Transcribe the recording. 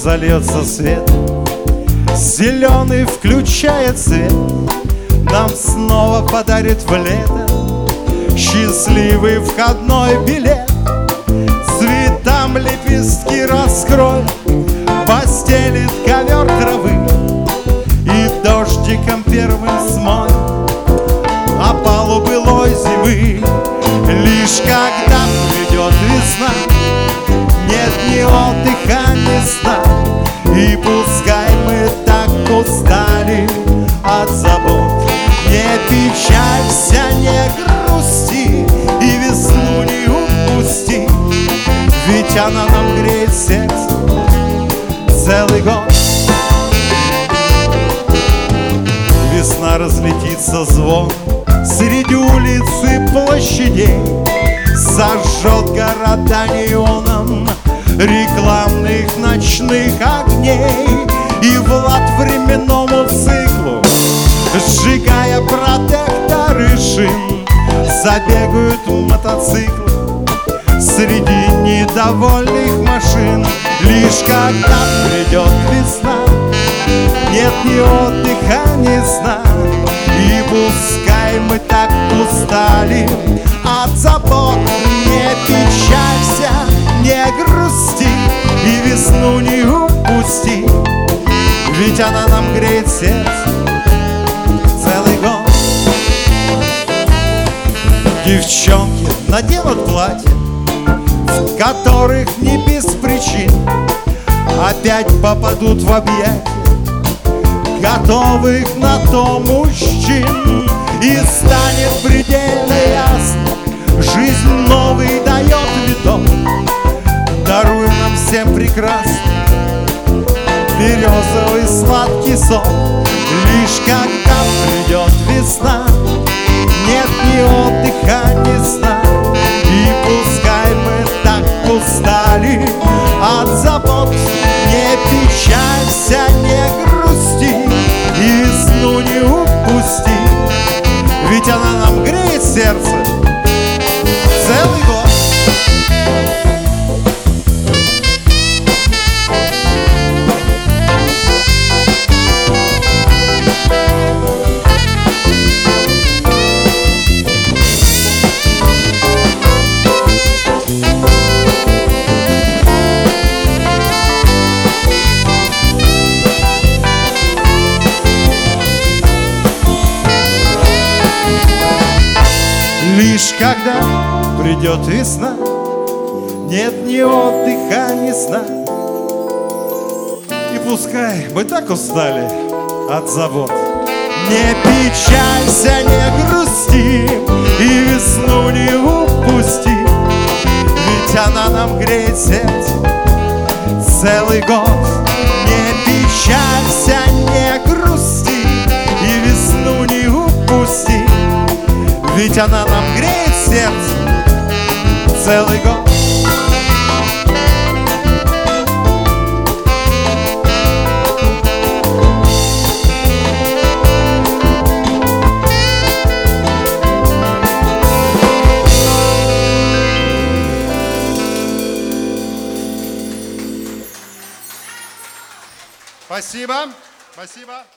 зальется свет. Зеленый включает цвет Нам снова подарит в лето. Счастливый входной билет Цветам лепестки раскрой Постелит ковер травы И дождиком первым смой Опалу былой зимы И пускай мы так устали от забот. Не печалься, не грусти И весну не упусти. Ведь она нам греет сердце целый год. Весна разлетится звон Среди улицы площадей Сожжет города неоном Рекламных ночных огней И влад временному циклу Сжигая протекторы шин Забегают мотоциклы Среди недовольных машин. Лишь когда придет весна Нет ни отдыха, ни сна И пускай мы так устали От забот. Не печалься, не грусти И весну не упусти Ведь она нам греет сердце Целый год. Девчонки наденут платье В которых не без причин Опять попадут в объятия Готовых на то мужчин. И станет предельно ясно Жизнь новый дает виток Даруй нам всем прекрасно Березовый сладкий сон когда придет весна. Нет ни отдыха, ни сна. И пускай мы так устали от забот. Не печалься, не грусти И весну не упусти. Ведь она нам греет сердце целый год. Не печалься, не грусти И весну не упусти. Ведь она целый год Спасибо, спасибо.